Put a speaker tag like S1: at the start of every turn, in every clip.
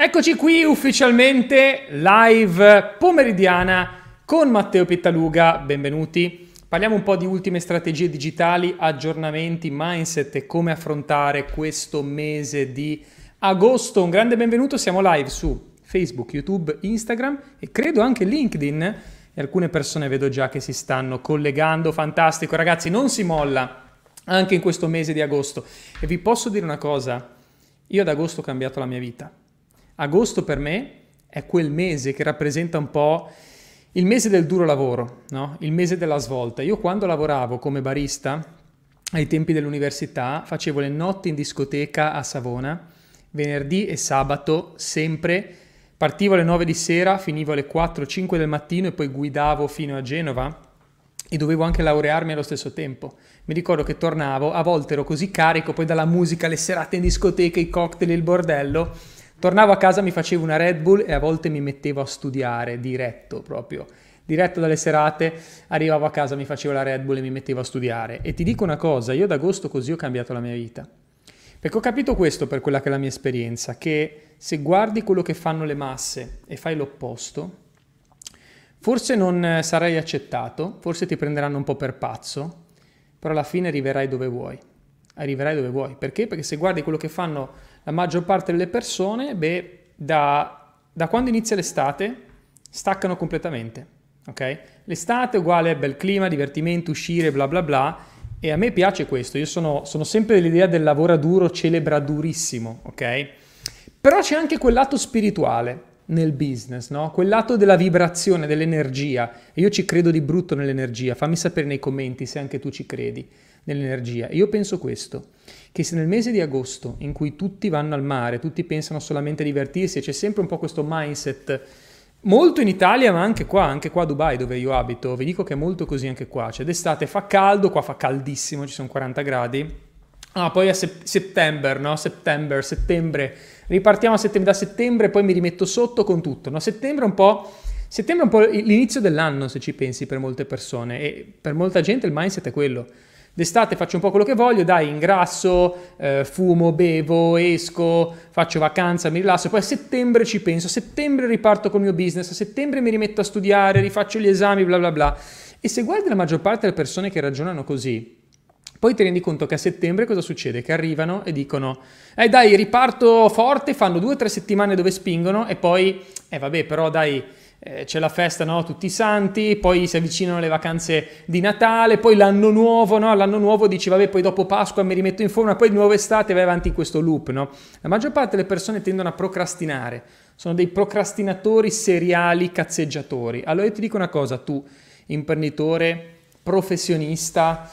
S1: Eccoci qui ufficialmente live pomeridiana con Matteo Pittaluga, benvenuti. Parliamo un po' di ultime strategie digitali, aggiornamenti, mindset e come affrontare questo mese di agosto. Un grande benvenuto, siamo live su Facebook, YouTube, Instagram e credo anche LinkedIn e alcune persone vedo già che si stanno collegando. Fantastico, ragazzi, non si molla anche in questo mese di agosto. E vi posso dire una cosa, io ad agosto ho cambiato la mia vita. Agosto per me è quel mese che rappresenta un po' il mese del duro lavoro, no? il mese della svolta. Io quando lavoravo come barista ai tempi dell'università facevo le notti in discoteca a Savona, venerdì e sabato sempre. Partivo alle 9 di sera, finivo alle 4-5 del mattino e poi guidavo fino a Genova e dovevo anche laurearmi allo stesso tempo. Mi ricordo che tornavo, a volte ero così carico, poi dalla musica, le serate in discoteca, i cocktail, il bordello, Tornavo a casa, mi facevo una Red Bull e a volte mi mettevo a studiare diretto proprio. Diretto dalle serate, arrivavo a casa, mi facevo la Red Bull e mi mettevo a studiare. E ti dico una cosa, io ad agosto così ho cambiato la mia vita. Perché ho capito questo per quella che è la mia esperienza, che se guardi quello che fanno le masse e fai l'opposto, forse non sarai accettato, forse ti prenderanno un po' per pazzo, però alla fine arriverai dove vuoi. Arriverai dove vuoi. Perché? Perché se guardi quello che fanno la maggior parte delle persone, beh, da, da quando inizia l'estate staccano completamente. ok? L'estate è uguale bel clima, divertimento, uscire, bla bla bla. E a me piace questo, io sono, sono sempre dell'idea del lavoro duro, celebra durissimo, ok? Però c'è anche quel lato spirituale nel business, no? Quel lato della vibrazione, dell'energia. E io ci credo di brutto nell'energia, fammi sapere nei commenti se anche tu ci credi nell'energia. Io penso questo, che se nel mese di agosto, in cui tutti vanno al mare, tutti pensano solamente a divertirsi, c'è sempre un po' questo mindset, molto in Italia, ma anche qua, anche qua a Dubai dove io abito, vi dico che è molto così anche qua, cioè d'estate fa caldo, qua fa caldissimo, ci sono 40 gradi, Ah, poi a se- settembre, no? Settembre, settembre. Ripartiamo settembre, da settembre poi mi rimetto sotto con tutto. No? Settembre è un po'... Settembre è un po' l'inizio dell'anno, se ci pensi, per molte persone. E per molta gente il mindset è quello. D'estate faccio un po' quello che voglio, dai, ingrasso, eh, fumo, bevo, esco, faccio vacanza, mi rilasso, poi a settembre ci penso, a settembre riparto col mio business, a settembre mi rimetto a studiare, rifaccio gli esami, bla bla bla. E se guardi la maggior parte delle persone che ragionano così, poi ti rendi conto che a settembre cosa succede? Che arrivano e dicono, eh dai, riparto forte, fanno due o tre settimane dove spingono e poi, eh vabbè, però dai, eh, c'è la festa, no? Tutti i santi, poi si avvicinano le vacanze di Natale, poi l'anno nuovo, no? L'anno nuovo dici, vabbè, poi dopo Pasqua mi rimetto in forma, poi nuova estate vai avanti in questo loop, no? La maggior parte delle persone tendono a procrastinare, sono dei procrastinatori seriali, cazzeggiatori. Allora io ti dico una cosa, tu, imprenditore, professionista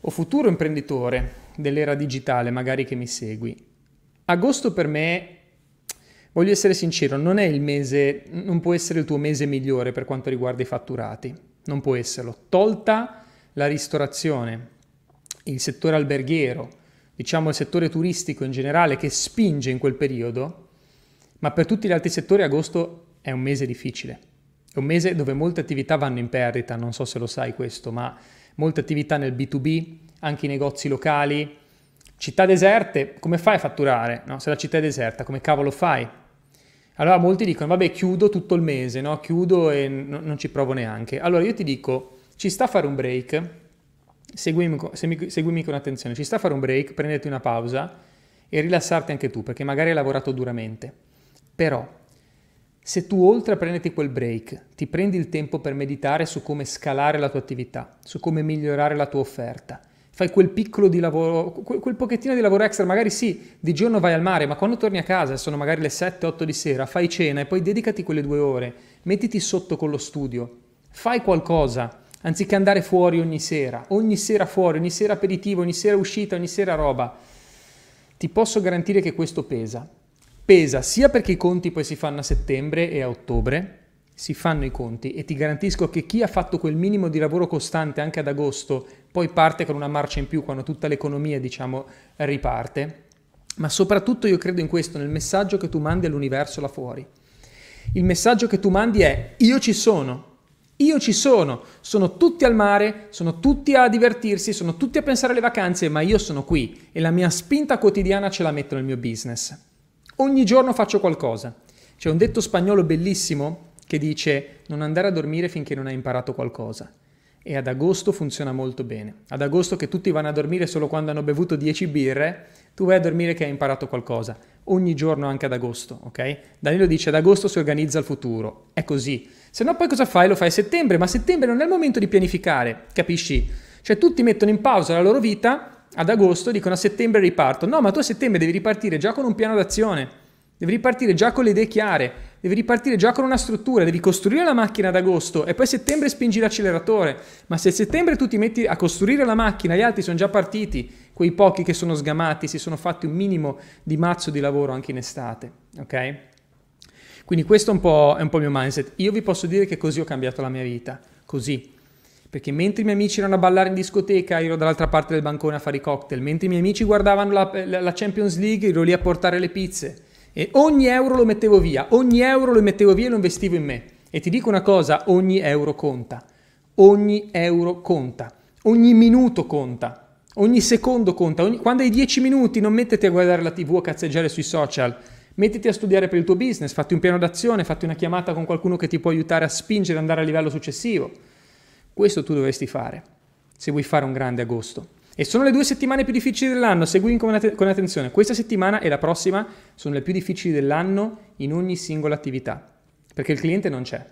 S1: o futuro imprenditore dell'era digitale, magari che mi segui, agosto per me Voglio essere sincero, non è il mese, non può essere il tuo mese migliore per quanto riguarda i fatturati, non può esserlo. Tolta la ristorazione, il settore alberghiero, diciamo il settore turistico in generale che spinge in quel periodo, ma per tutti gli altri settori agosto è un mese difficile. È un mese dove molte attività vanno in perdita, non so se lo sai questo, ma molte attività nel B2B, anche i negozi locali, città deserte, come fai a fatturare? No? Se la città è deserta, come cavolo fai? Allora molti dicono, vabbè, chiudo tutto il mese, no? Chiudo e n- non ci provo neanche. Allora io ti dico, ci sta a fare un break, seguimi, seguimi con attenzione, ci sta a fare un break, prenditi una pausa e rilassarti anche tu, perché magari hai lavorato duramente. Però, se tu oltre a prenderti quel break, ti prendi il tempo per meditare su come scalare la tua attività, su come migliorare la tua offerta, fai quel piccolo di lavoro, quel, pochettino di lavoro extra, magari sì, di giorno vai al mare, ma quando torni a casa, sono magari le 7-8 di sera, fai cena e poi dedicati quelle due ore, mettiti sotto con lo studio, fai qualcosa, anziché andare fuori ogni sera, ogni sera fuori, ogni sera aperitivo, ogni sera uscita, ogni sera roba. Ti posso garantire che questo pesa. Pesa sia perché i conti poi si fanno a settembre e a ottobre, si fanno i conti e ti garantisco che chi ha fatto quel minimo di lavoro costante anche ad agosto poi parte con una marcia in più quando tutta l'economia diciamo riparte ma soprattutto io credo in questo nel messaggio che tu mandi all'universo là fuori il messaggio che tu mandi è io ci sono io ci sono, sono tutti al mare, sono tutti a divertirsi, sono tutti a pensare alle vacanze, ma io sono qui e la mia spinta quotidiana ce la metto nel mio business. Ogni giorno faccio qualcosa. C'è un detto spagnolo bellissimo che dice non andare a dormire finché non hai imparato qualcosa. E ad agosto funziona molto bene. Ad agosto che tutti vanno a dormire solo quando hanno bevuto 10 birre, tu vai a dormire che hai imparato qualcosa. Ogni giorno anche ad agosto, ok? Danilo dice ad agosto si organizza il futuro. È così. Se no poi cosa fai? Lo fai a settembre, ma settembre non è il momento di pianificare, capisci? Cioè tutti mettono in pausa la loro vita ad agosto, dicono a settembre riparto. No, ma tu a settembre devi ripartire già con un piano d'azione. Devi ripartire già con le idee chiare, devi ripartire già con una struttura, devi costruire la macchina ad agosto e poi a settembre spingi l'acceleratore. Ma se a settembre tu ti metti a costruire la macchina, gli altri sono già partiti, quei pochi che sono sgamati, si sono fatti un minimo di mazzo di lavoro anche in estate, ok? Quindi questo è un, po', è un po' il mio mindset. Io vi posso dire che così ho cambiato la mia vita, così. Perché mentre i miei amici erano a ballare in discoteca, io ero dall'altra parte del bancone a fare i cocktail, mentre i miei amici guardavano la, la Champions League, ero lì a portare le pizze e ogni euro lo mettevo via, ogni euro lo mettevo via e lo investivo in me. E ti dico una cosa, ogni euro conta, ogni euro conta, ogni minuto conta, ogni secondo conta. Ogni... Quando hai 10 minuti non mettiti a guardare la tv, a cazzeggiare sui social, mettiti a studiare per il tuo business, fatti un piano d'azione, fatti una chiamata con qualcuno che ti può aiutare a spingere ad andare a livello successivo. Questo tu dovresti fare, se vuoi fare un grande agosto. E sono le due settimane più difficili dell'anno, segui con, att- con attenzione. Questa settimana e la prossima sono le più difficili dell'anno in ogni singola attività, perché il cliente non c'è.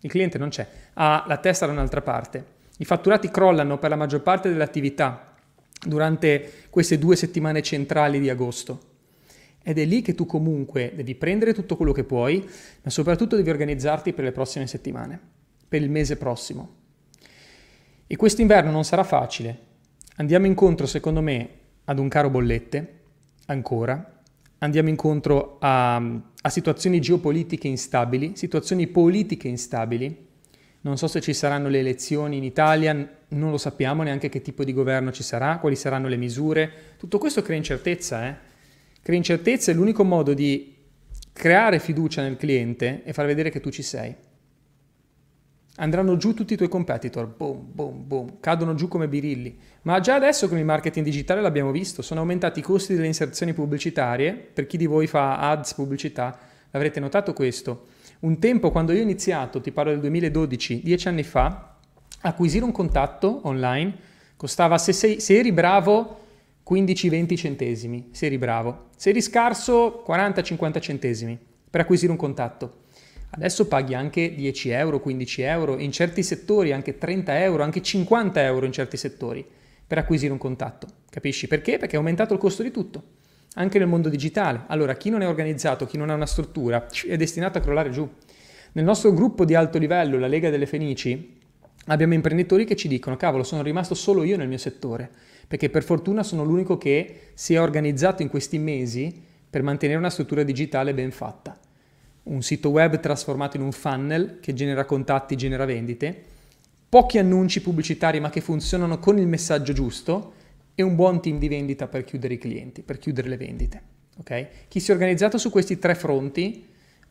S1: Il cliente non c'è, ha la testa da un'altra parte. I fatturati crollano per la maggior parte delle attività durante queste due settimane centrali di agosto. Ed è lì che tu comunque devi prendere tutto quello che puoi, ma soprattutto devi organizzarti per le prossime settimane, per il mese prossimo. E quest'inverno non sarà facile, Andiamo incontro, secondo me, ad un caro bollette, ancora. Andiamo incontro a, a situazioni geopolitiche instabili, situazioni politiche instabili. Non so se ci saranno le elezioni in Italia, non lo sappiamo neanche che tipo di governo ci sarà, quali saranno le misure. Tutto questo crea incertezza, eh? Crea incertezza e l'unico modo di creare fiducia nel cliente è far vedere che tu ci sei andranno giù tutti i tuoi competitor, boom, boom, boom, cadono giù come birilli. Ma già adesso con il marketing digitale l'abbiamo visto, sono aumentati i costi delle inserzioni pubblicitarie, per chi di voi fa ads, pubblicità, avrete notato questo. Un tempo, quando io ho iniziato, ti parlo del 2012, dieci anni fa, acquisire un contatto online costava, se, sei, se eri bravo, 15-20 centesimi, se eri bravo. Se eri scarso, 40-50 centesimi per acquisire un contatto. Adesso paghi anche 10 euro, 15 euro, in certi settori anche 30 euro, anche 50 euro in certi settori per acquisire un contatto. Capisci perché? Perché è aumentato il costo di tutto, anche nel mondo digitale. Allora chi non è organizzato, chi non ha una struttura, è destinato a crollare giù. Nel nostro gruppo di alto livello, la Lega delle Fenici, abbiamo imprenditori che ci dicono, cavolo, sono rimasto solo io nel mio settore, perché per fortuna sono l'unico che si è organizzato in questi mesi per mantenere una struttura digitale ben fatta un sito web trasformato in un funnel che genera contatti, genera vendite, pochi annunci pubblicitari ma che funzionano con il messaggio giusto e un buon team di vendita per chiudere i clienti, per chiudere le vendite. Okay? Chi si è organizzato su questi tre fronti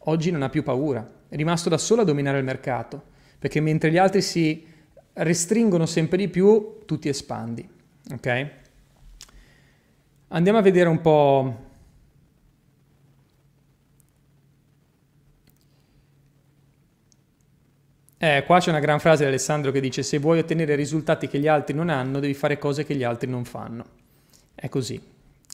S1: oggi non ha più paura, è rimasto da solo a dominare il mercato, perché mentre gli altri si restringono sempre di più, tu ti espandi. Okay? Andiamo a vedere un po' Eh, qua c'è una gran frase di Alessandro che dice se vuoi ottenere risultati che gli altri non hanno, devi fare cose che gli altri non fanno. È così,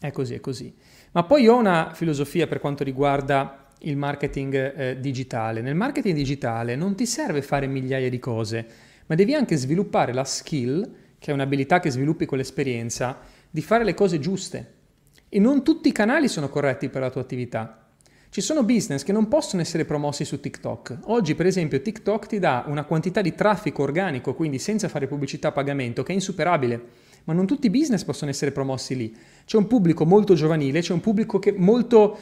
S1: è così, è così. Ma poi ho una filosofia per quanto riguarda il marketing eh, digitale. Nel marketing digitale non ti serve fare migliaia di cose, ma devi anche sviluppare la skill, che è un'abilità che sviluppi con l'esperienza, di fare le cose giuste. E non tutti i canali sono corretti per la tua attività. Ci sono business che non possono essere promossi su TikTok. Oggi, per esempio, TikTok ti dà una quantità di traffico organico, quindi senza fare pubblicità a pagamento, che è insuperabile. Ma non tutti i business possono essere promossi lì. C'è un pubblico molto giovanile, c'è un pubblico che molto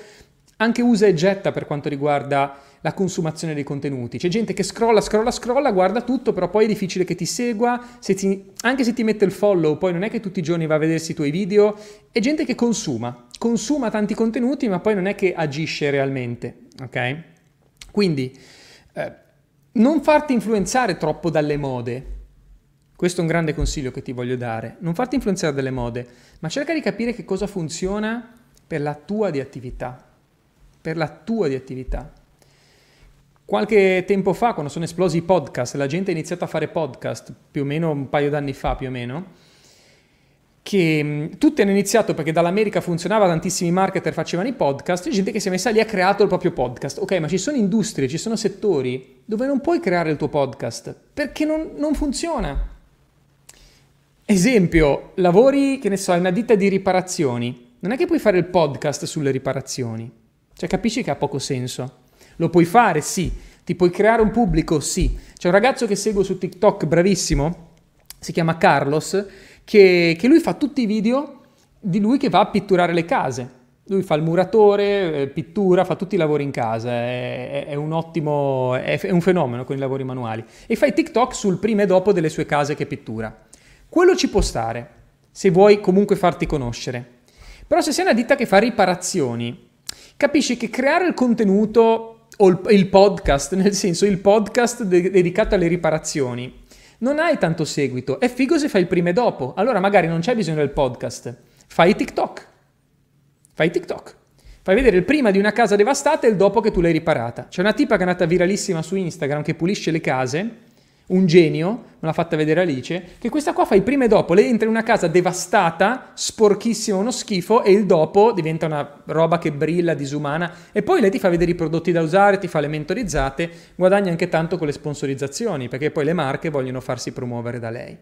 S1: anche usa e getta per quanto riguarda la consumazione dei contenuti. C'è gente che scrolla, scrolla, scrolla, guarda tutto, però poi è difficile che ti segua, se ti, anche se ti mette il follow, poi non è che tutti i giorni va a vedersi i tuoi video, è gente che consuma, consuma tanti contenuti, ma poi non è che agisce realmente, ok? Quindi eh, non farti influenzare troppo dalle mode. Questo è un grande consiglio che ti voglio dare. Non farti influenzare dalle mode, ma cerca di capire che cosa funziona per la tua di attività per la tua di attività. Qualche tempo fa, quando sono esplosi i podcast, la gente ha iniziato a fare podcast, più o meno un paio d'anni fa più o meno, che mm, tutti hanno iniziato perché dall'America funzionava, tantissimi marketer facevano i podcast, e gente che si è messa lì ha creato il proprio podcast. Ok, ma ci sono industrie, ci sono settori dove non puoi creare il tuo podcast perché non, non funziona. Esempio, lavori, che ne so, in una ditta di riparazioni. Non è che puoi fare il podcast sulle riparazioni. Cioè, capisci che ha poco senso. Lo puoi fare, sì. Ti puoi creare un pubblico, sì. C'è un ragazzo che seguo su TikTok, bravissimo, si chiama Carlos, che, che lui fa tutti i video di lui che va a pitturare le case. Lui fa il muratore, eh, pittura, fa tutti i lavori in casa, è, è un ottimo, è, è, un fenomeno con i lavori manuali. E fa i TikTok sul prima e dopo delle sue case che pittura. Quello ci può stare, se vuoi comunque farti conoscere. Però se sei una ditta che fa riparazioni, capisci che creare il contenuto o il, il podcast, nel senso il podcast de- dedicato alle riparazioni, non hai tanto seguito. È figo se fai il prima e dopo. Allora magari non c'è bisogno del podcast. Fai TikTok. Fai TikTok. Fai vedere il prima di una casa devastata e il dopo che tu l'hai riparata. C'è una tipa che è andata viralissima su Instagram che pulisce le case un genio, me l'ha fatta vedere Alice, che questa qua fa il prima e dopo, lei entra in una casa devastata, sporchissima, uno schifo, e il dopo diventa una roba che brilla, disumana, e poi lei ti fa vedere i prodotti da usare, ti fa le mentorizzate, guadagna anche tanto con le sponsorizzazioni, perché poi le marche vogliono farsi promuovere da lei.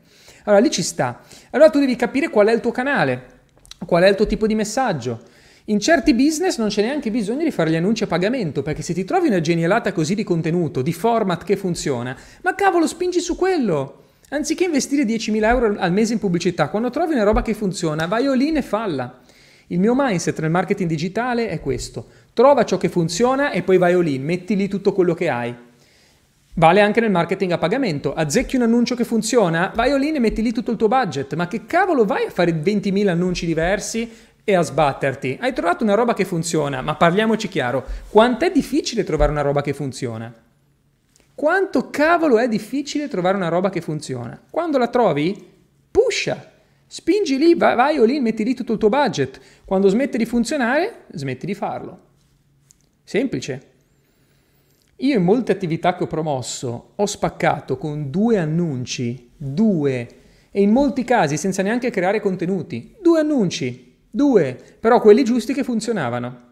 S1: Allora lì ci sta. Allora tu devi capire qual è il tuo canale, qual è il tuo tipo di messaggio, in certi business non c'è neanche bisogno di fare gli annunci a pagamento, perché se ti trovi una genialata così di contenuto, di format che funziona, ma cavolo, spingi su quello. Anziché investire 10.000 euro al mese in pubblicità, quando trovi una roba che funziona, vai all in e falla. Il mio mindset nel marketing digitale è questo. Trova ciò che funziona e poi vai all in, metti lì tutto quello che hai. Vale anche nel marketing a pagamento. Azzecchi un annuncio che funziona, vai all in e metti lì tutto il tuo budget. Ma che cavolo vai a fare 20.000 annunci diversi e a sbatterti. Hai trovato una roba che funziona, ma parliamoci chiaro, quanto è difficile trovare una roba che funziona? Quanto cavolo è difficile trovare una roba che funziona? Quando la trovi, pusha, spingi lì, vai, vai o lì, metti lì tutto il tuo budget. Quando smette di funzionare, smetti di farlo. Semplice. Io in molte attività che ho promosso ho spaccato con due annunci, due, e in molti casi senza neanche creare contenuti. Due annunci, Due, però quelli giusti che funzionavano.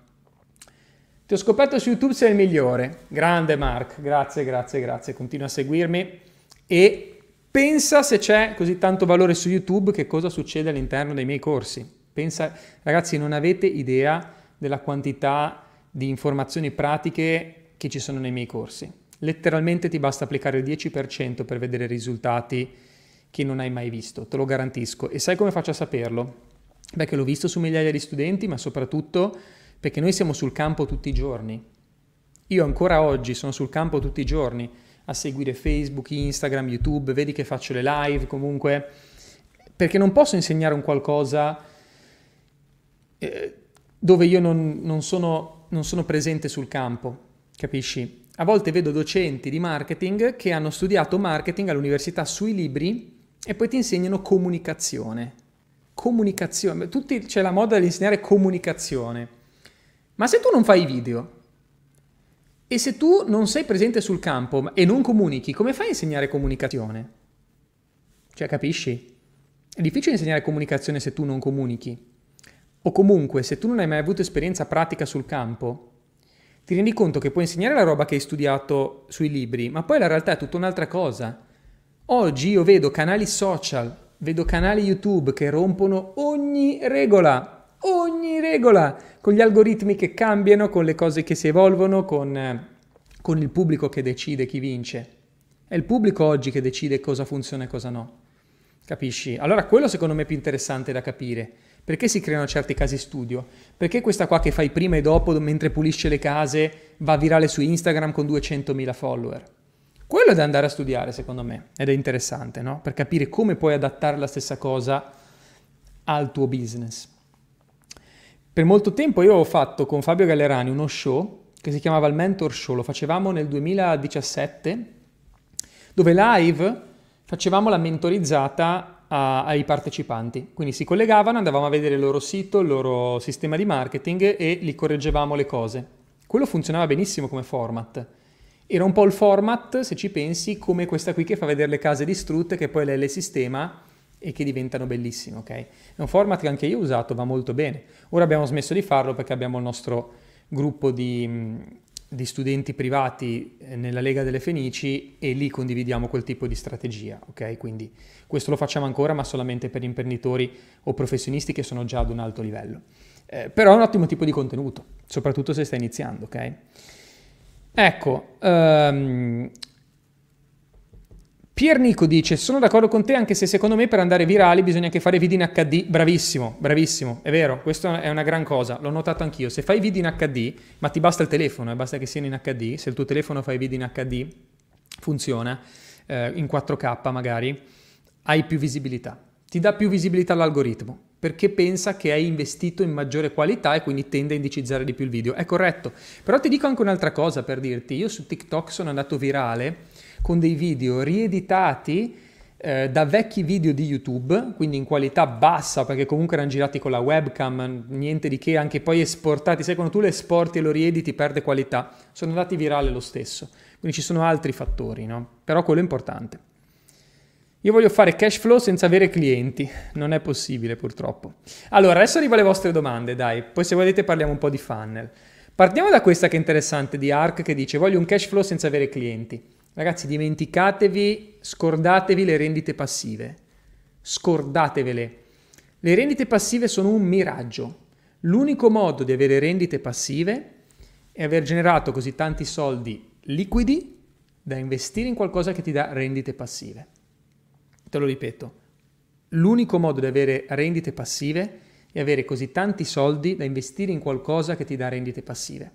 S1: Ti ho scoperto su YouTube, sei il migliore. Grande Mark, grazie, grazie, grazie. Continua a seguirmi e pensa se c'è così tanto valore su YouTube che cosa succede all'interno dei miei corsi. Pensa, ragazzi, non avete idea della quantità di informazioni pratiche che ci sono nei miei corsi. Letteralmente ti basta applicare il 10% per vedere risultati che non hai mai visto, te lo garantisco. E sai come faccio a saperlo? Perché l'ho visto su migliaia di studenti, ma soprattutto perché noi siamo sul campo tutti i giorni. Io ancora oggi sono sul campo tutti i giorni a seguire Facebook, Instagram, YouTube, vedi che faccio le live comunque, perché non posso insegnare un qualcosa eh, dove io non, non, sono, non sono presente sul campo, capisci? A volte vedo docenti di marketing che hanno studiato marketing all'università sui libri e poi ti insegnano comunicazione comunicazione. Tutti, c'è la moda di insegnare comunicazione. Ma se tu non fai video e se tu non sei presente sul campo e non comunichi, come fai a insegnare comunicazione? Cioè, capisci? È difficile insegnare comunicazione se tu non comunichi. O comunque, se tu non hai mai avuto esperienza pratica sul campo, ti rendi conto che puoi insegnare la roba che hai studiato sui libri, ma poi la realtà è tutta un'altra cosa. Oggi io vedo canali social vedo canali YouTube che rompono ogni regola, ogni regola, con gli algoritmi che cambiano, con le cose che si evolvono, con, eh, con il pubblico che decide chi vince. È il pubblico oggi che decide cosa funziona e cosa no. Capisci? Allora quello secondo me è più interessante da capire. Perché si creano certi casi studio? Perché questa qua che fai prima e dopo mentre pulisce le case va virale su Instagram con 200.000 follower? Quello è da andare a studiare, secondo me, ed è interessante, no? Per capire come puoi adattare la stessa cosa al tuo business. Per molto tempo io ho fatto con Fabio Gallerani uno show che si chiamava il Mentor Show, lo facevamo nel 2017, dove live facevamo la mentorizzata a, ai partecipanti. Quindi si collegavano, andavamo a vedere il loro sito, il loro sistema di marketing e li correggevamo le cose. quello funzionava benissimo come format. Era un po' il format, se ci pensi, come questa qui che fa vedere le case distrutte, che poi lei le sistema e che diventano bellissime, ok? È un format che anche io ho usato, va molto bene. Ora abbiamo smesso di farlo perché abbiamo il nostro gruppo di, di studenti privati eh, nella Lega delle Fenici e lì condividiamo quel tipo di strategia, ok? Quindi questo lo facciamo ancora, ma solamente per imprenditori o professionisti che sono già ad un alto livello. Eh, però è un ottimo tipo di contenuto, soprattutto se stai iniziando, ok? Ecco, um, Piernico dice, sono d'accordo con te anche se secondo me per andare virali bisogna anche fare video in HD. Bravissimo, bravissimo, è vero, questa è una gran cosa, l'ho notato anch'io. Se fai video in HD, ma ti basta il telefono, eh, basta che siano in HD, se il tuo telefono fai video in HD, funziona, eh, in 4K magari, hai più visibilità. Ti dà più visibilità all'algoritmo perché pensa che hai investito in maggiore qualità e quindi tende a indicizzare di più il video. È corretto. Però ti dico anche un'altra cosa per dirti, io su TikTok sono andato virale con dei video rieditati eh, da vecchi video di YouTube, quindi in qualità bassa perché comunque erano girati con la webcam, niente di che, anche poi esportati, sai quando tu le esporti e lo riediti perde qualità, sono andati virale lo stesso. Quindi ci sono altri fattori, no? Però quello è importante. Io voglio fare cash flow senza avere clienti, non è possibile purtroppo. Allora, adesso arrivo alle vostre domande, dai, poi se volete parliamo un po' di funnel. Partiamo da questa che è interessante di ARC che dice voglio un cash flow senza avere clienti. Ragazzi, dimenticatevi, scordatevi le rendite passive. Scordatevele. Le rendite passive sono un miraggio. L'unico modo di avere rendite passive è aver generato così tanti soldi liquidi da investire in qualcosa che ti dà rendite passive. Te lo ripeto, l'unico modo di avere rendite passive è avere così tanti soldi da investire in qualcosa che ti dà rendite passive.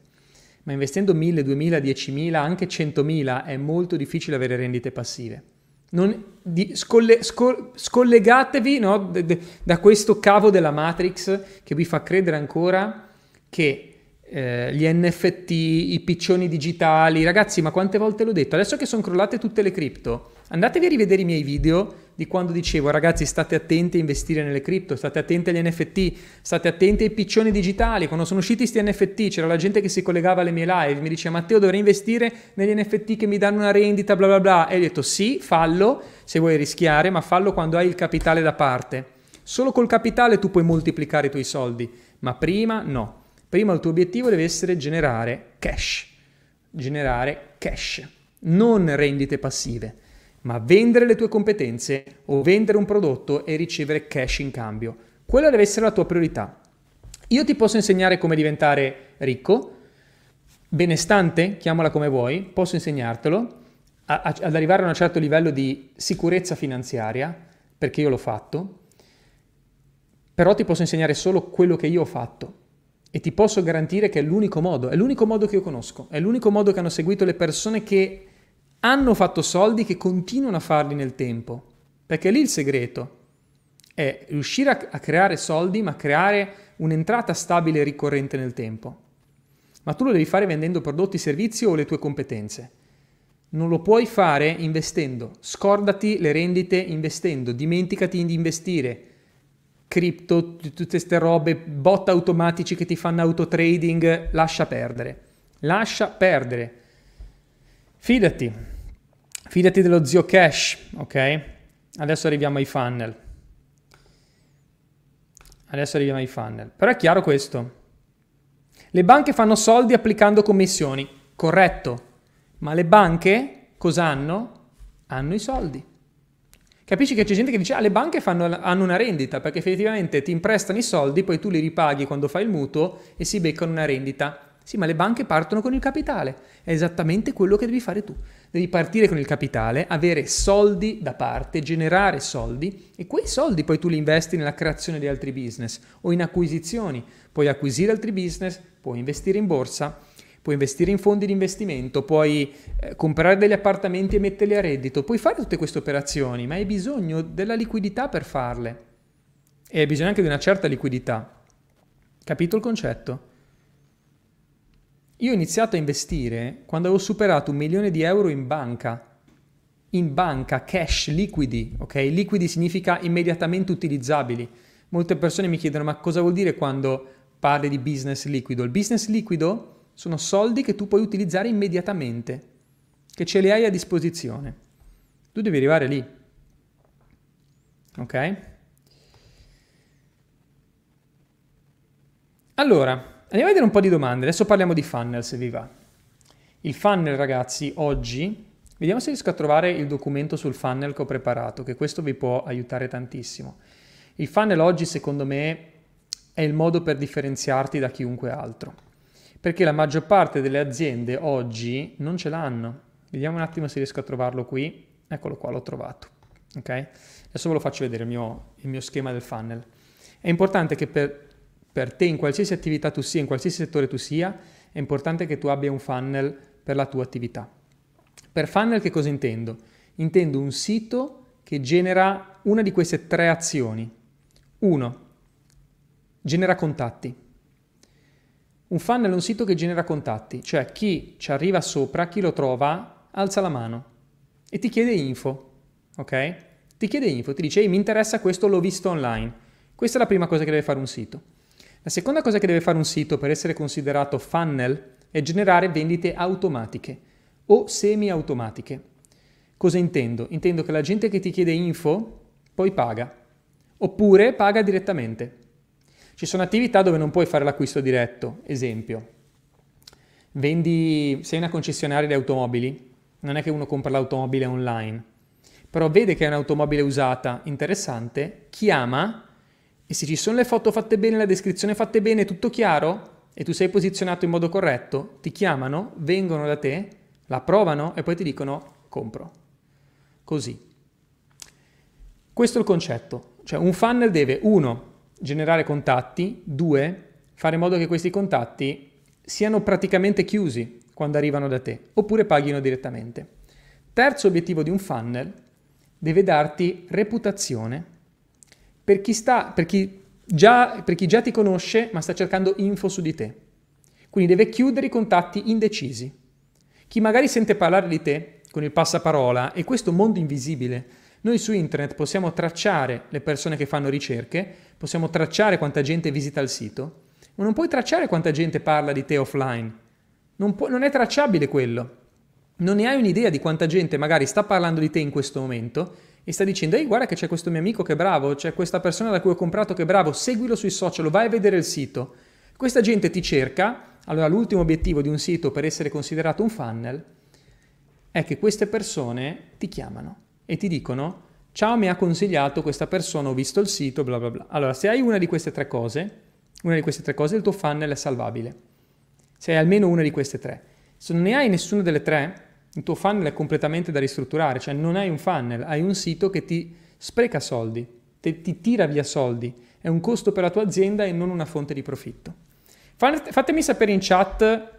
S1: Ma investendo 1000, 2000, 10.000, anche 100.000 è molto difficile avere rendite passive. Non, di, scolle, scol, scollegatevi no, de, de, da questo cavo della Matrix che vi fa credere ancora che eh, gli NFT, i piccioni digitali, ragazzi, ma quante volte l'ho detto? Adesso che sono crollate tutte le cripto, andatevi a rivedere i miei video di quando dicevo ragazzi state attenti a investire nelle cripto, state attenti agli NFT, state attenti ai piccioni digitali. Quando sono usciti questi NFT c'era la gente che si collegava alle mie live, mi diceva Matteo dovrei investire negli NFT che mi danno una rendita, bla bla bla. E ho detto sì, fallo se vuoi rischiare, ma fallo quando hai il capitale da parte. Solo col capitale tu puoi moltiplicare i tuoi soldi, ma prima no. Prima il tuo obiettivo deve essere generare cash, generare cash, non rendite passive ma vendere le tue competenze o vendere un prodotto e ricevere cash in cambio. Quella deve essere la tua priorità. Io ti posso insegnare come diventare ricco, benestante, chiamala come vuoi, posso insegnartelo, a, a, ad arrivare a un certo livello di sicurezza finanziaria, perché io l'ho fatto, però ti posso insegnare solo quello che io ho fatto e ti posso garantire che è l'unico modo, è l'unico modo che io conosco, è l'unico modo che hanno seguito le persone che hanno fatto soldi che continuano a farli nel tempo, perché lì il segreto è riuscire a, a creare soldi, ma creare un'entrata stabile e ricorrente nel tempo. Ma tu lo devi fare vendendo prodotti, servizi o le tue competenze. Non lo puoi fare investendo. Scordati le rendite investendo, dimenticati di investire. Cripto, tutte queste robe, bot automatici che ti fanno autotrading, lascia perdere. Lascia perdere. Fidati, fidati dello zio Cash, ok? Adesso arriviamo ai funnel. Adesso arriviamo ai funnel. Però è chiaro questo. Le banche fanno soldi applicando commissioni, corretto. Ma le banche cosa hanno? Hanno i soldi. Capisci che c'è gente che dice, ah, le banche fanno, hanno una rendita perché effettivamente ti imprestano i soldi, poi tu li ripaghi quando fai il mutuo e si beccano una rendita. Sì, ma le banche partono con il capitale. È esattamente quello che devi fare tu. Devi partire con il capitale, avere soldi da parte, generare soldi e quei soldi poi tu li investi nella creazione di altri business o in acquisizioni. Puoi acquisire altri business, puoi investire in borsa, puoi investire in fondi di investimento, puoi eh, comprare degli appartamenti e metterli a reddito, puoi fare tutte queste operazioni, ma hai bisogno della liquidità per farle. E hai bisogno anche di una certa liquidità. Capito il concetto? Io ho iniziato a investire quando avevo superato un milione di euro in banca. In banca, cash, liquidi, ok? Liquidi significa immediatamente utilizzabili. Molte persone mi chiedono ma cosa vuol dire quando parli di business liquido? Il business liquido Sono soldi che tu puoi utilizzare immediatamente, che ce li hai a disposizione. Tu devi arrivare lì. Ok? Allora, andiamo a vedere un po' di domande. Adesso parliamo di funnel, se vi va. Il funnel, ragazzi, oggi Vediamo se riesco a trovare il documento sul funnel che ho preparato, che questo vi può aiutare tantissimo. Il funnel oggi, secondo me, è il modo per differenziarti da chiunque altro, perché la maggior parte delle aziende oggi non ce l'hanno. Vediamo un attimo se riesco a trovarlo qui. Eccolo qua, l'ho trovato. Ok? Adesso ve lo faccio vedere il mio, il mio schema del funnel. È importante che per, per te, in qualsiasi attività tu sia, in qualsiasi settore tu sia, è importante che tu abbia un funnel per la tua attività. Per funnel che cosa intendo? Intendo un sito che genera una di queste tre azioni. Uno, genera contatti. Un funnel è un sito che genera contatti, cioè chi ci arriva sopra, chi lo trova, alza la mano e ti chiede info, ok? Ti chiede info, ti dice, mi interessa questo, l'ho visto online. Questa è la prima cosa che deve fare un sito. La seconda cosa che deve fare un sito per essere considerato funnel è generare vendite automatiche o semi-automatiche. Cosa intendo? Intendo che la gente che ti chiede info poi paga, oppure paga direttamente. Ci sono attività dove non puoi fare l'acquisto diretto, esempio. Vendi, sei una concessionaria di automobili, non è che uno compra l'automobile online, però vede che è un'automobile usata, interessante, chiama e se ci sono le foto fatte bene, la descrizione fatte bene, tutto chiaro e tu sei posizionato in modo corretto, ti chiamano, vengono da te la provano e poi ti dicono compro. Così. Questo è il concetto. Cioè un funnel deve, uno, generare contatti, due, fare in modo che questi contatti siano praticamente chiusi quando arrivano da te, oppure paghino direttamente. Terzo obiettivo di un funnel, deve darti reputazione per chi, sta, per chi, già, per chi già ti conosce ma sta cercando info su di te. Quindi deve chiudere i contatti indecisi. Chi magari sente parlare di te con il passaparola è questo mondo invisibile. Noi su internet possiamo tracciare le persone che fanno ricerche, possiamo tracciare quanta gente visita il sito, ma non puoi tracciare quanta gente parla di te offline. Non, può, non è tracciabile quello. Non ne hai un'idea di quanta gente magari sta parlando di te in questo momento e sta dicendo ehi guarda che c'è questo mio amico che è bravo, c'è questa persona da cui ho comprato che è bravo, seguilo sui social, vai a vedere il sito. Questa gente ti cerca allora l'ultimo obiettivo di un sito per essere considerato un funnel è che queste persone ti chiamano e ti dicono ciao mi ha consigliato questa persona, ho visto il sito, bla bla bla. Allora se hai una di queste tre cose, una di queste tre cose il tuo funnel è salvabile. Se hai almeno una di queste tre. Se non ne hai nessuna delle tre, il tuo funnel è completamente da ristrutturare, cioè non hai un funnel, hai un sito che ti spreca soldi, ti, ti tira via soldi, è un costo per la tua azienda e non una fonte di profitto. Fatemi sapere in chat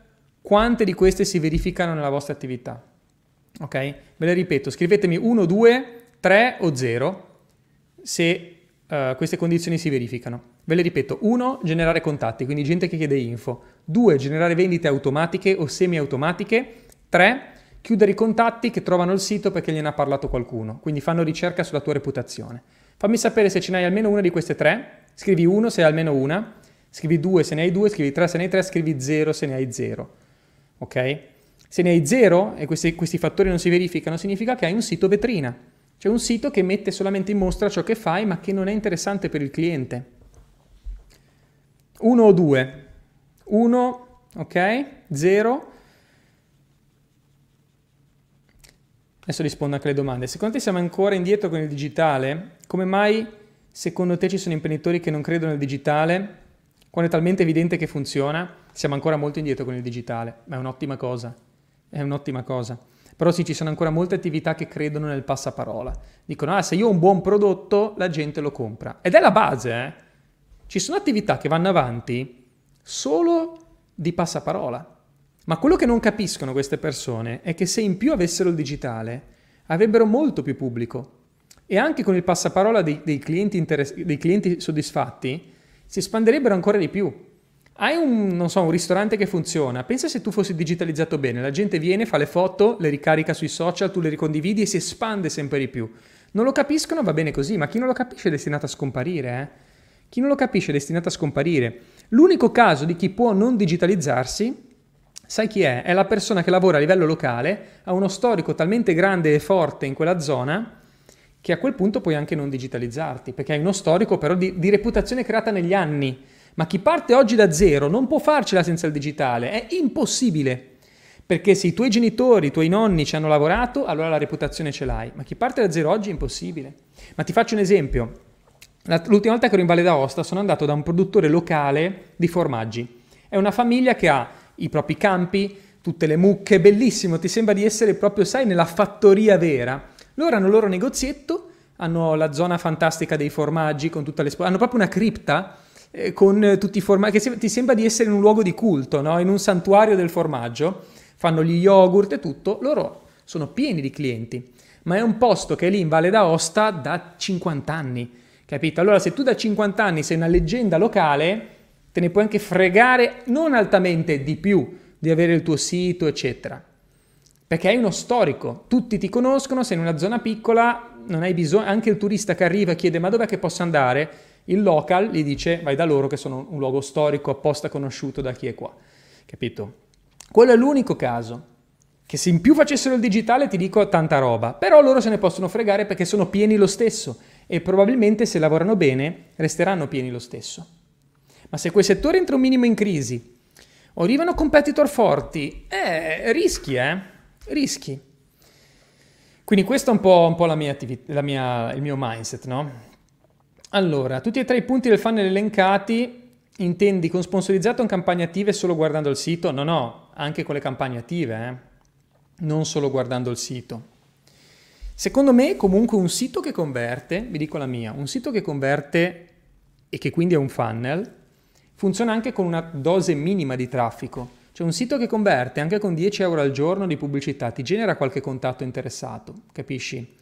S1: quante di queste si verificano nella vostra attività. Ok? Ve le ripeto, scrivetemi 1, 2, 3 o 0 se uh, queste condizioni si verificano. Ve le ripeto, 1, generare contatti, quindi gente che chiede info. 2, generare vendite automatiche o semi-automatiche. 3, chiudere i contatti che trovano il sito perché gliene ha parlato qualcuno, quindi fanno ricerca sulla tua reputazione. Fammi sapere se ce n'hai almeno una di queste tre, scrivi 1 se hai almeno una, Scrivi 2 se ne hai 2, scrivi 3 se ne hai 3, scrivi 0 se ne hai 0. Ok? Se ne hai 0 e questi, questi fattori non si verificano, significa che hai un sito vetrina. Cioè un sito che mette solamente in mostra ciò che fai, ma che non è interessante per il cliente. 1 o 2? 1, ok? 0. Adesso rispondo anche alle domande. Secondo te siamo ancora indietro con il digitale? Come mai secondo te ci sono imprenditori che non credono nel digitale quando è talmente evidente che funziona, siamo ancora molto indietro con il digitale, ma è un'ottima cosa, è un'ottima cosa. Però sì, ci sono ancora molte attività che credono nel passaparola. Dicono, ah, se io ho un buon prodotto, la gente lo compra. Ed è la base, eh? Ci sono attività che vanno avanti solo di passaparola. Ma quello che non capiscono queste persone è che se in più avessero il digitale, avrebbero molto più pubblico. E anche con il passaparola dei, dei, clienti, dei clienti soddisfatti, si espanderebbero ancora di più. Hai un, so, un, ristorante che funziona, pensa se tu fossi digitalizzato bene, la gente viene, fa le foto, le ricarica sui social, tu le ricondividi e si espande sempre di più. Non lo capiscono, va bene così, ma chi non lo capisce è destinato a scomparire, eh? Chi non lo capisce è destinato a scomparire. L'unico caso di chi può non digitalizzarsi Sai chi è? È la persona che lavora a livello locale, ha uno storico talmente grande e forte in quella zona che a quel punto puoi anche non digitalizzarti, perché hai uno storico però di, di reputazione creata negli anni. Ma chi parte oggi da zero non può farcela senza il digitale, è impossibile. Perché se i tuoi genitori, i tuoi nonni ci hanno lavorato, allora la reputazione ce l'hai. Ma chi parte da zero oggi è impossibile. Ma ti faccio un esempio. L'ultima volta che ero in Valle d'Aosta sono andato da un produttore locale di formaggi. È una famiglia che ha i propri campi, tutte le mucche, bellissimo, ti sembra di essere proprio, sai, nella fattoria vera. Loro hanno il loro negozietto, hanno la zona fantastica dei formaggi con tutte le sp- hanno proprio una cripta eh, con tutti i formaggi, che ti sembra di essere in un luogo di culto, no? in un santuario del formaggio, fanno gli yogurt e tutto, loro sono pieni di clienti, ma è un posto che è lì in Valle d'Aosta da 50 anni Capito? Allora, se tu da 50 anni sei una leggenda locale, te ne puoi anche fregare non altamente di più di avere il tuo sito, eccetera. Perché hai uno storico, tutti ti conoscono, sei in una zona piccola, non hai bisogno, anche il turista che arriva e chiede ma dov'è che posso andare? Il local gli dice vai da loro che sono un luogo storico apposta conosciuto da chi è qua. Capito? Quello è l'unico caso. Che se in più facessero il digitale ti dico tanta roba, però loro se ne possono fregare perché sono pieni lo stesso e probabilmente se lavorano bene resteranno pieni lo stesso. Ma se quel settore entra un minimo in crisi o arrivano competitor forti, eh, rischi, eh? Rischi. Quindi questo è un po', un po la mia attività, la mia, il mio mindset, no? Allora, tutti e tre i punti del funnel elencati intendi con sponsorizzato o campagne attive solo guardando il sito? No, no, anche con le campagne attive, eh? non solo guardando il sito. Secondo me comunque un sito che converte, vi dico la mia, un sito che converte e che quindi è un funnel, funziona anche con una dose minima di traffico. Cioè un sito che converte anche con 10 euro al giorno di pubblicità ti genera qualche contatto interessato, capisci?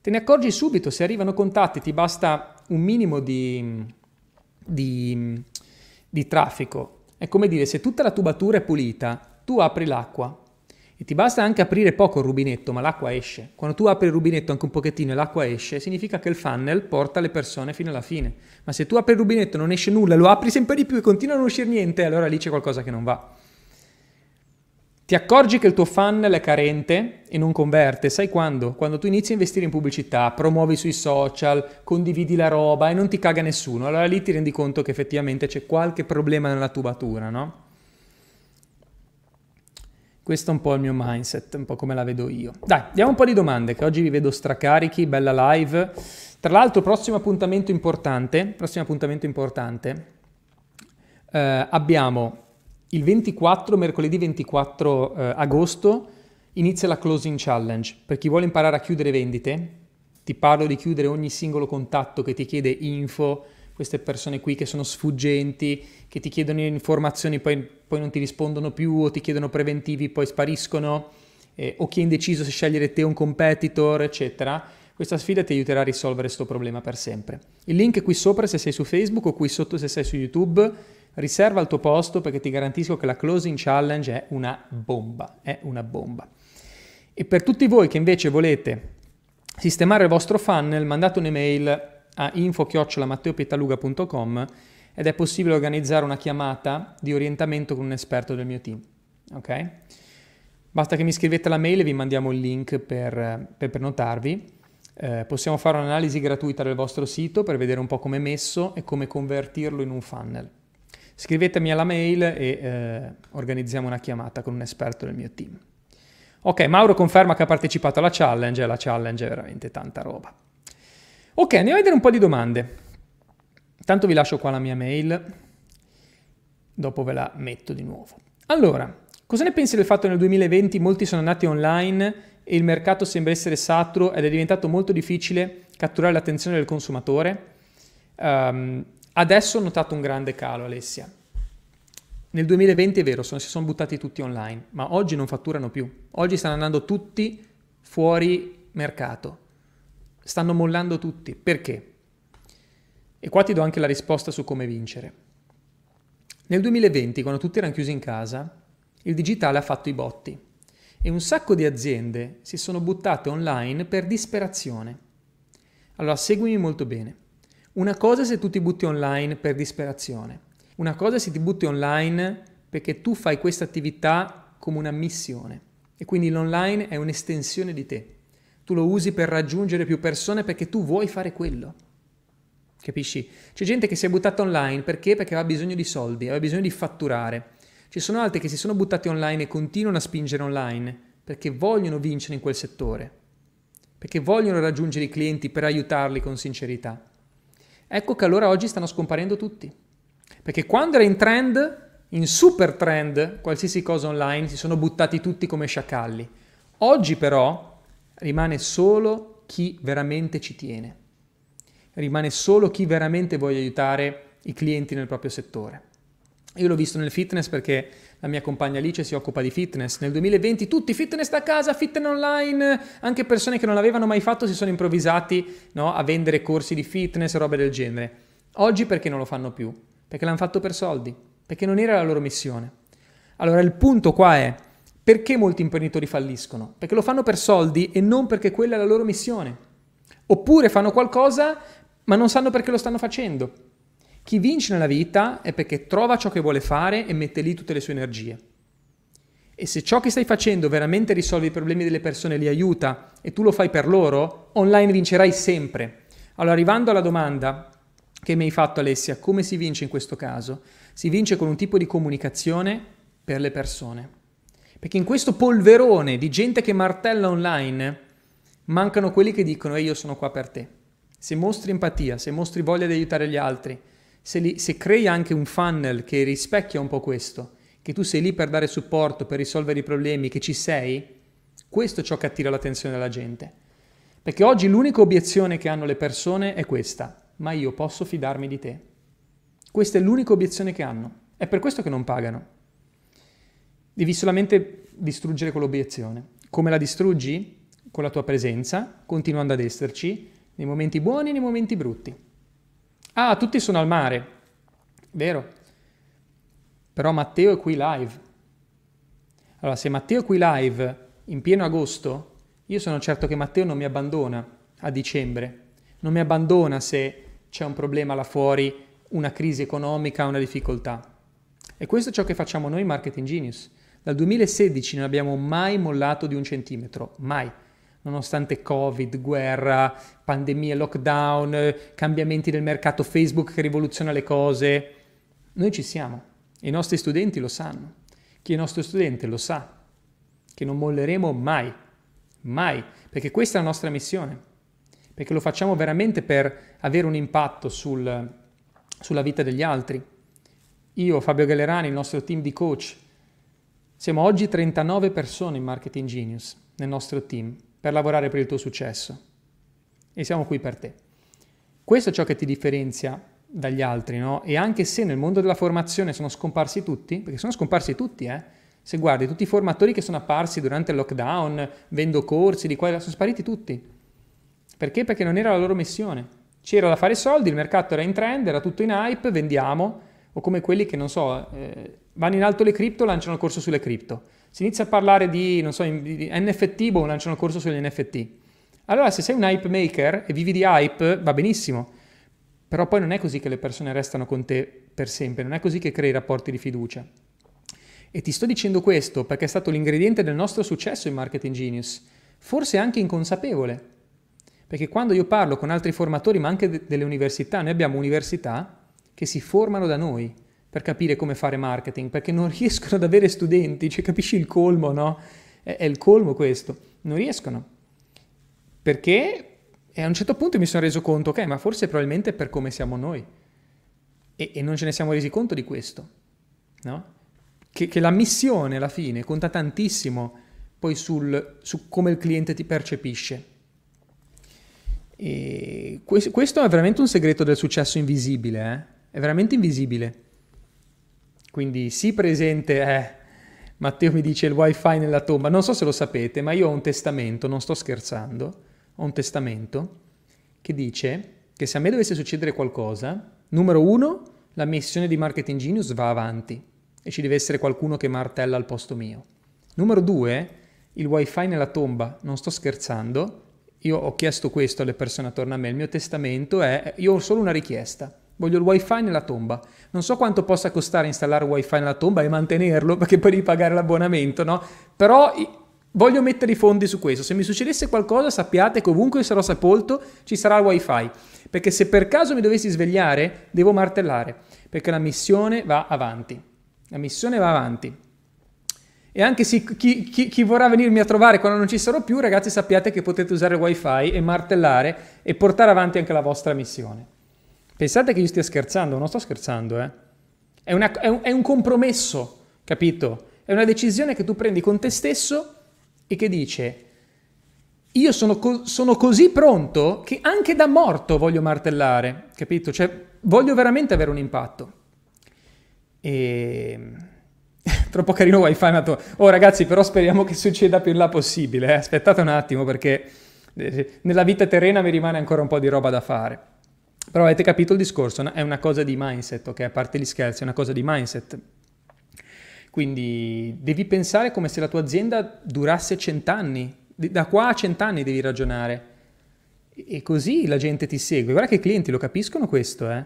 S1: Te ne accorgi subito, se arrivano contatti ti basta un minimo di, di, di traffico. È come dire, se tutta la tubatura è pulita, tu apri l'acqua, e ti basta anche aprire poco il rubinetto, ma l'acqua esce. Quando tu apri il rubinetto anche un pochettino e l'acqua esce, significa che il funnel porta le persone fino alla fine. Ma se tu apri il rubinetto e non esce nulla, lo apri sempre di più e continua a non uscire niente, allora lì c'è qualcosa che non va. Ti accorgi che il tuo funnel è carente e non converte, sai quando? Quando tu inizi a investire in pubblicità, promuovi sui social, condividi la roba e non ti caga nessuno, allora lì ti rendi conto che effettivamente c'è qualche problema nella tubatura, no? Questo è un po' il mio mindset, un po' come la vedo io. Dai, diamo un po' di domande, che oggi vi vedo stracarichi, bella live. Tra l'altro, prossimo appuntamento importante, prossimo appuntamento importante, eh, abbiamo il 24, mercoledì 24 eh, agosto, inizia la Closing Challenge. Per chi vuole imparare a chiudere vendite, ti parlo di chiudere ogni singolo contatto che ti chiede info, queste persone qui che sono sfuggenti, che ti chiedono informazioni, poi, poi non ti rispondono più o ti chiedono preventivi, poi spariscono, eh, o chi è indeciso se scegliere te o un competitor, eccetera. Questa sfida ti aiuterà a risolvere questo problema per sempre. Il link è qui sopra se sei su Facebook o qui sotto se sei su YouTube. Riserva il tuo posto perché ti garantisco che la Closing Challenge è una bomba, è una bomba. E per tutti voi che invece volete sistemare il vostro funnel, mandate un'email a info-matteopiettaluga.com ed è possibile organizzare una chiamata di orientamento con un esperto del mio team. Ok? Basta che mi scrivete la mail e vi mandiamo il link per, per prenotarvi. Eh, possiamo fare un'analisi gratuita del vostro sito per vedere un po' come è messo e come convertirlo in un funnel. Scrivetemi alla mail e eh, organizziamo una chiamata con un esperto del mio team. Ok, Mauro conferma che ha partecipato alla challenge e la challenge è veramente tanta roba. Ok, andiamo a vedere un po' di domande. Tanto vi lascio qua la mia mail, dopo ve la metto di nuovo. Allora, cosa ne pensi del fatto che nel 2020 molti sono andati online e il mercato sembra essere saturo ed è diventato molto difficile catturare l'attenzione del consumatore? Um, adesso ho notato un grande calo, Alessia. Nel 2020 è vero, sono, si sono buttati tutti online, ma oggi non fatturano più. Oggi stanno andando tutti fuori mercato stanno mollando tutti. Perché? E qua ti do anche la risposta su come vincere. Nel 2020, quando tutti erano chiusi in casa, il digitale ha fatto i botti e un sacco di aziende si sono buttate online per disperazione. Allora, seguimi molto bene. Una cosa è se tu ti butti online per disperazione, una cosa è se ti butti online perché tu fai questa attività come una missione e quindi l'online è un'estensione di te. Tu lo usi per raggiungere più persone perché tu vuoi fare quello. Capisci? C'è gente che si è buttata online perché? Perché aveva bisogno di soldi, aveva bisogno di fatturare. Ci sono altri che si sono buttati online e continuano a spingere online perché vogliono vincere in quel settore, perché vogliono raggiungere i clienti per aiutarli con sincerità. Ecco che allora oggi stanno scomparendo tutti. Perché quando era in trend, in super trend, qualsiasi cosa online, si sono buttati tutti come sciacalli. Oggi però rimane solo chi veramente ci tiene rimane solo chi veramente vuole aiutare i clienti nel proprio settore. Io l'ho visto nel fitness perché la mia compagna Alice si occupa di fitness. Nel 2020 tutti fitness da casa, fitness online, anche persone che non l'avevano mai fatto si sono improvvisati no, a vendere corsi di fitness e robe del genere. Oggi perché non lo fanno più? Perché l'hanno fatto per soldi, perché non era la loro missione. Allora il punto qua è perché molti imprenditori falliscono? Perché lo fanno per soldi e non perché quella è la loro missione. Oppure fanno qualcosa ma non sanno perché lo stanno facendo. Chi vince nella vita è perché trova ciò che vuole fare e mette lì tutte le sue energie. E se ciò che stai facendo veramente risolve i problemi delle persone, li aiuta e tu lo fai per loro, online vincerai sempre. Allora, arrivando alla domanda che mi hai fatto Alessia, come si vince in questo caso? Si vince con un tipo di comunicazione per le persone. Perché in questo polverone di gente che martella online mancano quelli che dicono e io sono qua per te se mostri empatia, se mostri voglia di aiutare gli altri, se, li, se crei anche un funnel che rispecchia un po' questo, che tu sei lì per dare supporto, per risolvere i problemi, che ci sei, questo è ciò che attira l'attenzione della gente. Perché oggi l'unica obiezione che hanno le persone è questa, ma io posso fidarmi di te. Questa è l'unica obiezione che hanno. È per questo che non pagano. Devi solamente distruggere quell'obiezione. Come la distruggi? Con la tua presenza, continuando ad esserci, nei momenti buoni e nei momenti brutti. Ah, tutti sono al mare, vero? Però Matteo è qui live. Allora, se Matteo è qui live in pieno agosto, io sono certo che Matteo non mi abbandona a dicembre, non mi abbandona se c'è un problema là fuori, una crisi economica, una difficoltà. E questo è ciò che facciamo noi Marketing Genius. Dal 2016 non abbiamo mai mollato di un centimetro, mai nonostante Covid, guerra, pandemia, lockdown, cambiamenti del mercato Facebook che rivoluziona le cose. Noi ci siamo i nostri studenti lo sanno. Chi è nostro studente lo sa, che non molleremo mai, mai, perché questa è la nostra missione, perché lo facciamo veramente per avere un impatto sul, sulla vita degli altri. Io, Fabio Gallerani, il nostro team di coach, siamo oggi 39 persone in Marketing Genius nel nostro team per lavorare per il tuo successo. E siamo qui per te. Questo è ciò che ti differenzia dagli altri, no? E anche se nel mondo della formazione sono scomparsi tutti, perché sono scomparsi tutti, eh? Se guardi tutti i formatori che sono apparsi durante il lockdown, vendo corsi, di qua sono spariti tutti. Perché? Perché non era la loro missione. C'era da fare soldi, il mercato era in trend, era tutto in hype, vendiamo, o come quelli che, non so, eh, vanno in alto le cripto, lanciano il corso sulle cripto si inizia a parlare di, non so, di NFT, boh, lanciano un corso sugli NFT. Allora, se sei un hype maker e vivi di hype, va benissimo, però poi non è così che le persone restano con te per sempre, non è così che crei rapporti di fiducia. E ti sto dicendo questo perché è stato l'ingrediente del nostro successo in Marketing Genius, forse anche inconsapevole. Perché quando io parlo con altri formatori, ma anche de- delle università, noi abbiamo università che si formano da noi, per capire come fare marketing, perché non riescono ad avere studenti, cioè capisci il colmo, no? È, è il colmo questo, non riescono. Perché e a un certo punto mi sono reso conto, ok, ma forse probabilmente per come siamo noi. E, e non ce ne siamo resi conto di questo, no? Che, che, la missione alla fine conta tantissimo poi sul, su come il cliente ti percepisce. E questo è veramente un segreto del successo invisibile, eh? è veramente invisibile. Quindi sii presente, eh, Matteo mi dice il wifi nella tomba, non so se lo sapete, ma io ho un testamento, non sto scherzando, ho un testamento che dice che se a me dovesse succedere qualcosa, numero uno, la missione di Marketing Genius va avanti e ci deve essere qualcuno che martella al posto mio. Numero due, il wifi nella tomba, non sto scherzando, io ho chiesto questo alle persone attorno a me, il mio testamento è, io ho solo una richiesta, Voglio il wifi nella tomba. Non so quanto possa costare installare wifi nella tomba e mantenerlo, perché poi devi pagare l'abbonamento, no? Però voglio mettere i fondi su questo. Se mi succedesse qualcosa, sappiate che ovunque sarò sepolto ci sarà il wifi. Perché se per caso mi dovessi svegliare, devo martellare. Perché la missione va avanti. La missione va avanti. E anche se chi, chi, chi, vorrà venirmi a trovare quando non ci sarò più, ragazzi, sappiate che potete usare il wifi e martellare e portare avanti anche la vostra missione. Pensate che io stia scherzando, non sto scherzando, eh. È, una, è, un, è un compromesso, capito? È una decisione che tu prendi con te stesso e che dice io sono, co- sono, così pronto che anche da morto voglio martellare, capito? Cioè, voglio veramente avere un impatto. E... Troppo carino wifi, ma tu... Oh ragazzi, però speriamo che succeda più in là possibile. Eh? Aspettate un attimo perché eh, nella vita terrena mi rimane ancora un po' di roba da fare. Però avete capito il discorso, è una cosa di mindset, ok? A parte gli scherzi, è una cosa di mindset. Quindi devi pensare come se la tua azienda durasse cent'anni. Da qua a cent'anni devi ragionare. E così la gente ti segue. Guarda che i clienti lo capiscono questo, eh?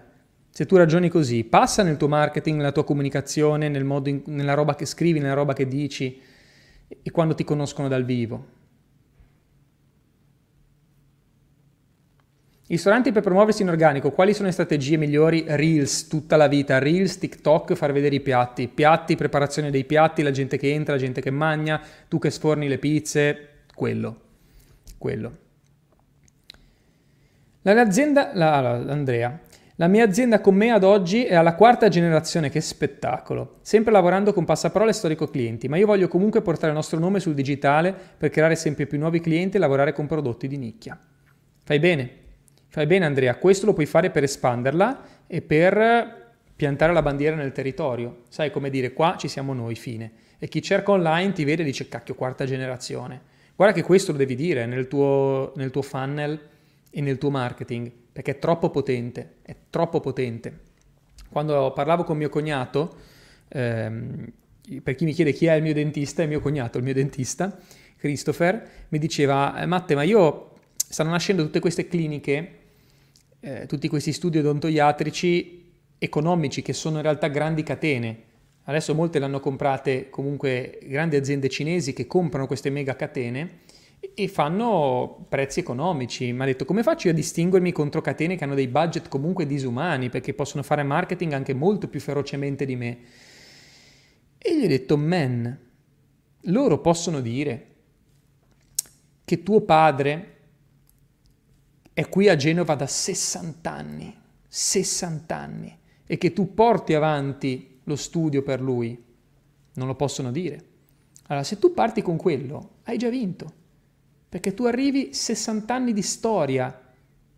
S1: Se tu ragioni così, passa nel tuo marketing, nella tua comunicazione, nel in, nella roba che scrivi, nella roba che dici e quando ti conoscono dal vivo. Ristoranti per promuoversi in organico, quali sono le strategie migliori? Reels, tutta la vita, Reels, TikTok, far vedere i piatti, piatti, preparazione dei piatti, la gente che entra, la gente che mangia, tu che sforni le pizze, quello, quello. L'azienda, la, la, Andrea, la mia azienda con me ad oggi è alla quarta generazione, che spettacolo. Sempre lavorando con passaparola e storico clienti, ma io voglio comunque portare il nostro nome sul digitale per creare sempre più nuovi clienti e lavorare con prodotti di nicchia. Fai bene, Fai bene Andrea, questo lo puoi fare per espanderla e per piantare la bandiera nel territorio. Sai come dire, qua ci siamo noi, fine. E chi cerca online ti vede e dice, cacchio, quarta generazione. Guarda che questo lo devi dire nel tuo, nel tuo funnel e nel tuo marketing, perché è troppo potente, è troppo potente. Quando parlavo con mio cognato, ehm, per chi mi chiede chi è il mio dentista, è mio cognato, il mio dentista, Christopher, mi diceva, Matte, ma io stanno nascendo tutte queste cliniche eh, tutti questi studi odontoiatrici economici che sono in realtà grandi catene. Adesso molte le hanno comprate comunque grandi aziende cinesi che comprano queste mega catene e fanno prezzi economici. Mi ha detto come faccio a distinguermi contro catene che hanno dei budget comunque disumani perché possono fare marketing anche molto più ferocemente di me. E gli ho detto, man, loro possono dire che tuo padre è qui a Genova da 60 anni, 60 anni, e che tu porti avanti lo studio per lui, non lo possono dire. Allora, se tu parti con quello, hai già vinto, perché tu arrivi 60 anni di storia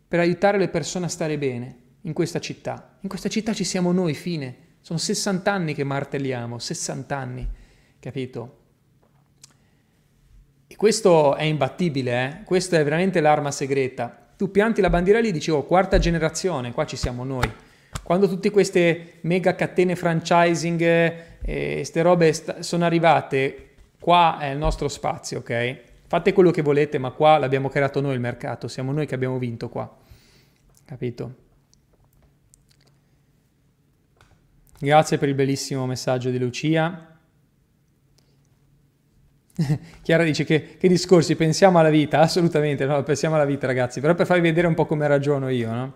S1: per aiutare le persone a stare bene in questa città. In questa città ci siamo noi, fine. Sono 60 anni che martelliamo, 60 anni, capito? E questo è imbattibile, eh? Questa è veramente l'arma segreta tu pianti la bandiera lì dici, oh, quarta generazione, qua ci siamo noi. Quando tutte queste mega catene franchising e queste robe st- sono arrivate, qua è il nostro spazio, ok? Fate quello che volete, ma qua l'abbiamo creato noi il mercato, siamo noi che abbiamo vinto qua. Capito? Grazie per il bellissimo messaggio di Lucia. Chiara dice che, che, discorsi, pensiamo alla vita, assolutamente, no, pensiamo alla vita ragazzi, però per farvi vedere un po' come ragiono io, no?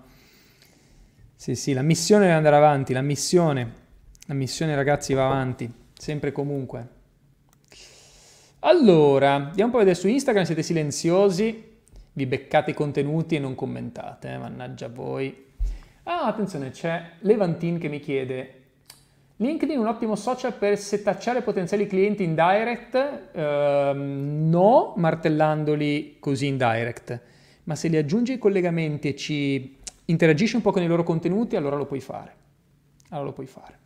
S1: Sì, sì, la missione deve andare avanti, la missione, la missione ragazzi va avanti, sempre e comunque. Allora, andiamo un po' a vedere su Instagram, siete silenziosi, vi beccate i contenuti e non commentate, eh? mannaggia voi. Ah, attenzione, c'è Levantin che mi chiede, LinkedIn è un ottimo social per setacciare potenziali clienti in direct? Uh, no, martellandoli così in direct, ma se li aggiungi ai collegamenti e ci interagisci un po' con i loro contenuti, allora lo puoi fare. Allora lo puoi fare.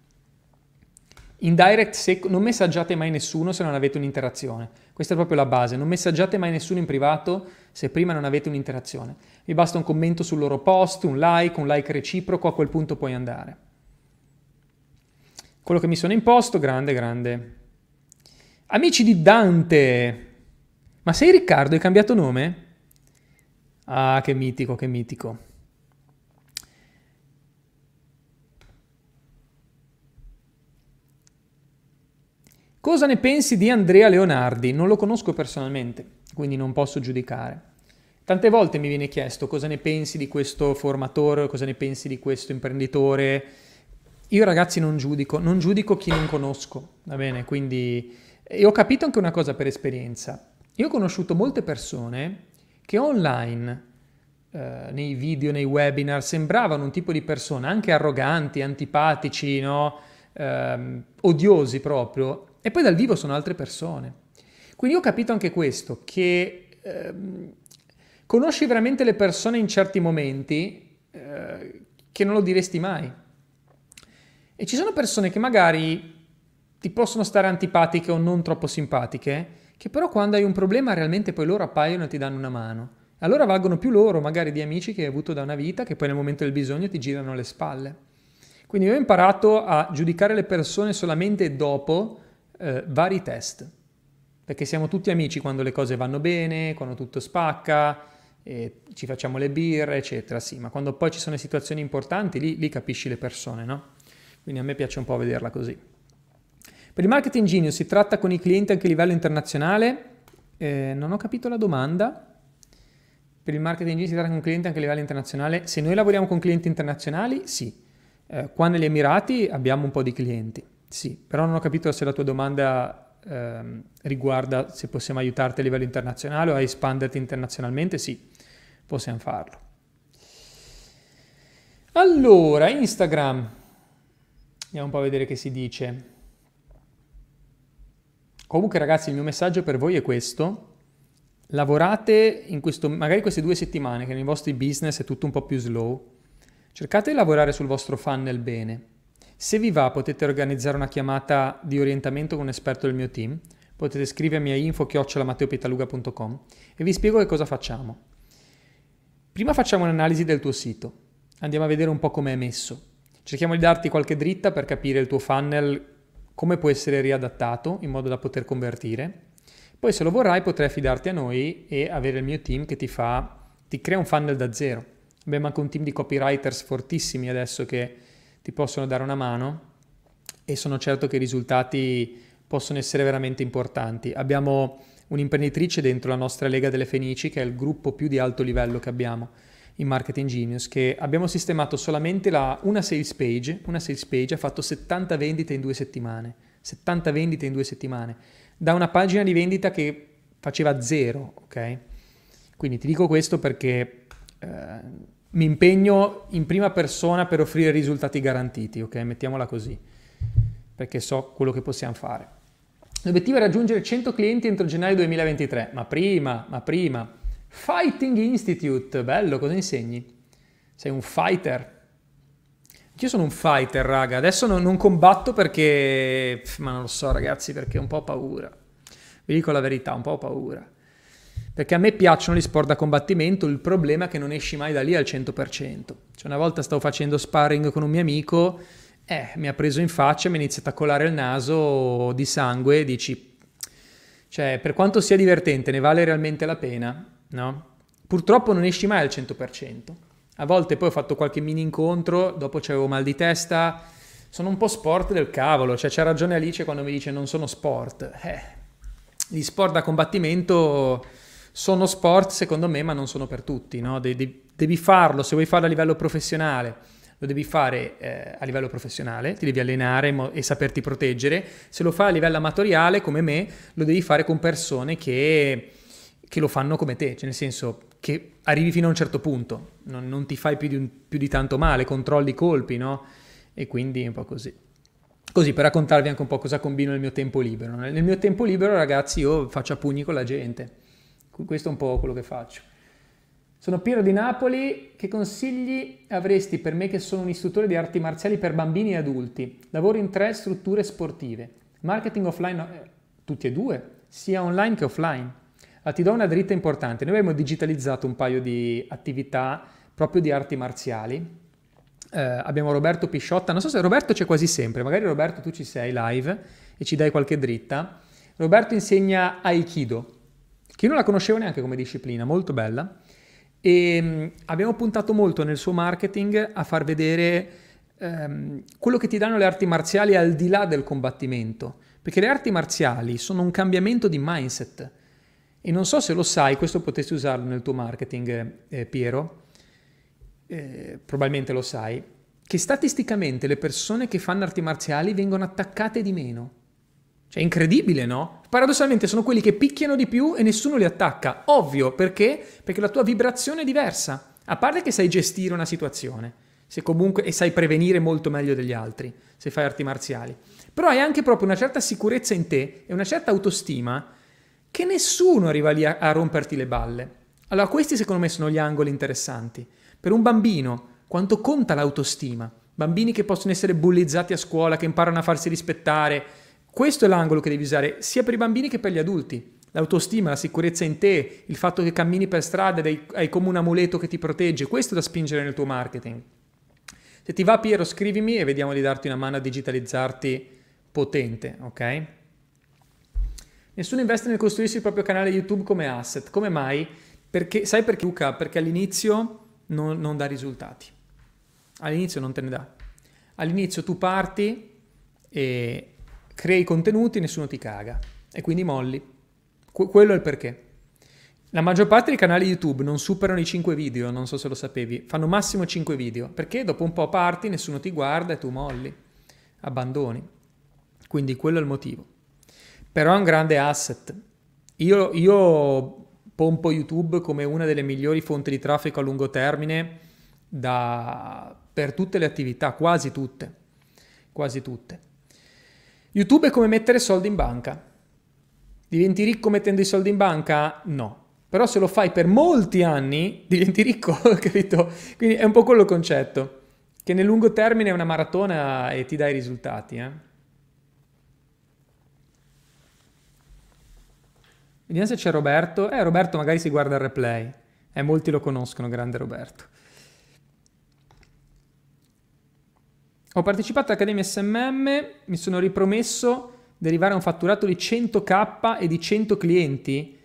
S1: In direct se, non messaggiate mai nessuno se non avete un'interazione. Questa è proprio la base. Non messaggiate mai nessuno in privato se prima non avete un'interazione. Vi basta un commento sul loro post, un like, un like reciproco, a quel punto puoi andare quello che mi sono imposto, grande, grande. Amici di Dante, ma sei Riccardo, hai cambiato nome? Ah, che mitico, che mitico. Cosa ne pensi di Andrea Leonardi? Non lo conosco personalmente, quindi non posso giudicare. Tante volte mi viene chiesto cosa ne pensi di questo formatore, cosa ne pensi di questo imprenditore, io ragazzi non giudico, non giudico chi non conosco, va bene? Quindi e ho capito anche una cosa per esperienza. Io ho conosciuto molte persone che online, eh, nei video, nei webinar, sembravano un tipo di persona anche arroganti, antipatici, no? eh, odiosi proprio, e poi dal vivo sono altre persone. Quindi ho capito anche questo, che eh, conosci veramente le persone in certi momenti eh, che non lo diresti mai. E ci sono persone che magari ti possono stare antipatiche o non troppo simpatiche, che però quando hai un problema realmente poi loro appaiono e ti danno una mano. Allora valgono più loro, magari di amici che hai avuto da una vita, che poi nel momento del bisogno ti girano le spalle. Quindi ho imparato a giudicare le persone solamente dopo eh, vari test, perché siamo tutti amici quando le cose vanno bene, quando tutto spacca, ci facciamo le birre, eccetera, sì, ma quando poi ci sono situazioni importanti, lì, lì capisci le persone, no? Quindi a me piace un po' vederla così. Per il marketing genius si tratta con i clienti anche a livello internazionale? Eh, non ho capito la domanda. Per il marketing genius si tratta con clienti anche a livello internazionale? Se noi lavoriamo con clienti internazionali, sì. Eh, qua negli Emirati abbiamo un po' di clienti. Sì, però non ho capito se la tua domanda ehm, riguarda se possiamo aiutarti a livello internazionale o a espanderti internazionalmente. Sì, possiamo farlo. Allora, Instagram. Andiamo un po' a vedere che si dice. Comunque ragazzi, il mio messaggio per voi è questo. Lavorate in questo, magari queste due settimane che nei vostri business è tutto un po' più slow. Cercate di lavorare sul vostro funnel bene se vi va potete organizzare una chiamata di orientamento con un esperto del mio team, potete scrivermi a info-matteopitaluga.com e vi spiego che cosa facciamo. Prima facciamo un'analisi del tuo sito, andiamo a vedere un po' come è messo. Cerchiamo di darti qualche dritta per capire il tuo funnel come può essere riadattato in modo da poter convertire. Poi se lo vorrai potrai affidarti a noi e avere il mio team che ti fa, ti crea un funnel da zero. Abbiamo anche un team di copywriters fortissimi adesso che ti possono dare una mano e sono certo che i risultati possono essere veramente importanti. Abbiamo un'imprenditrice dentro la nostra Lega delle Fenici, che è il gruppo più di alto livello che abbiamo in Marketing Genius, che abbiamo sistemato solamente la, una sales page, una sales page ha fatto 70 vendite in due settimane, 70 vendite in due settimane, da una pagina di vendita che faceva zero, ok? Quindi ti dico questo perché eh, mi impegno in prima persona per offrire risultati garantiti, ok? Mettiamola così, perché so quello che possiamo fare. L'obiettivo è raggiungere 100 clienti entro gennaio 2023, ma prima, ma prima. Fighting Institute, bello, cosa insegni? Sei un fighter. Io sono un fighter, raga. Adesso non, non combatto perché... Ma non lo so, ragazzi, perché ho un po' paura. Vi dico la verità, un po' paura. Perché a me piacciono gli sport da combattimento, il problema è che non esci mai da lì al 100%. Cioè una volta stavo facendo sparring con un mio amico, eh, mi ha preso in faccia, mi ha iniziato a colare il naso di sangue dici, cioè per quanto sia divertente, ne vale realmente la pena? No? Purtroppo non esci mai al 100%. A volte poi ho fatto qualche mini incontro, dopo c'avevo mal di testa, sono un po' sport del cavolo, cioè c'ha ragione Alice quando mi dice non sono sport. Eh, gli sport da combattimento sono sport secondo me, ma non sono per tutti. No? De- de- devi farlo, se vuoi farlo a livello professionale, lo devi fare eh, a livello professionale, ti devi allenare mo- e saperti proteggere. Se lo fai a livello amatoriale, come me, lo devi fare con persone che, che lo fanno come te, cioè nel senso che arrivi fino a un certo punto, non, non ti fai più di, un, più di, tanto male, controlli i colpi, no? E quindi è un po' così. Così per raccontarvi anche un po' cosa combino nel mio tempo libero. Nel mio tempo libero, ragazzi, io faccio a pugni con la gente questo è un po' quello che faccio. Sono Piero di Napoli, che consigli avresti per me che sono un istruttore di arti marziali per bambini e adulti? Lavoro in tre strutture sportive, marketing offline, eh, tutti e due, sia online che offline. Ah, ti do una dritta importante, noi abbiamo digitalizzato un paio di attività proprio di arti marziali. Eh, abbiamo Roberto Pisciotta, non so se Roberto c'è quasi sempre, magari Roberto tu ci sei live e ci dai qualche dritta. Roberto insegna Aikido, che io non la conoscevo neanche come disciplina, molto bella. E mm, abbiamo puntato molto nel suo marketing a far vedere ehm, quello che ti danno le arti marziali al di là del combattimento. Perché le arti marziali sono un cambiamento di mindset. E non so se lo sai, questo potresti usarlo nel tuo marketing, eh, Piero, eh, probabilmente lo sai, che statisticamente le persone che fanno arti marziali vengono attaccate di meno. Cioè, incredibile, no? Paradossalmente sono quelli che picchiano di più e nessuno li attacca. Ovvio, perché? Perché la tua vibrazione è diversa. A parte che sai gestire una situazione, comunque, e sai prevenire molto meglio degli altri, se fai arti marziali. Però hai anche proprio una certa sicurezza in te e una certa autostima che nessuno arriva lì a, a romperti le balle. Allora, questi secondo me sono gli angoli interessanti. Per un bambino, quanto conta l'autostima? Bambini che possono essere bullizzati a scuola, che imparano a farsi rispettare, questo è l'angolo che devi usare sia per i bambini che per gli adulti. L'autostima, la sicurezza in te, il fatto che cammini per strada ed hai come un amuleto che ti protegge, questo è da spingere nel tuo marketing. Se ti va Piero scrivimi e vediamo di darti una mano a digitalizzarti potente, ok? Nessuno investe nel costruirsi il proprio canale YouTube come asset. Come mai? Perché, sai perché Luca? Perché all'inizio non, non dà risultati. All'inizio non te ne dà. All'inizio tu parti e crei contenuti, nessuno ti caga e quindi molli. Que- quello è il perché. La maggior parte dei canali YouTube non superano i 5 video, non so se lo sapevi, fanno massimo 5 video, perché dopo un po' parti, nessuno ti guarda e tu molli, abbandoni. Quindi quello è il motivo. Però è un grande asset. Io, io pompo YouTube come una delle migliori fonti di traffico a lungo termine da, per tutte le attività, quasi tutte, quasi tutte. YouTube è come mettere soldi in banca. Diventi ricco mettendo i soldi in banca? No. Però se lo fai per molti anni, diventi ricco, capito? Quindi è un po' quello concetto, che nel lungo termine è una maratona e ti dai i risultati. Eh? Vediamo se c'è Roberto. Eh, Roberto magari si guarda il replay. Eh, molti lo conoscono, grande Roberto. Ho partecipato all'Accademia SMM, mi sono ripromesso di arrivare a un fatturato di 100k e di 100 clienti.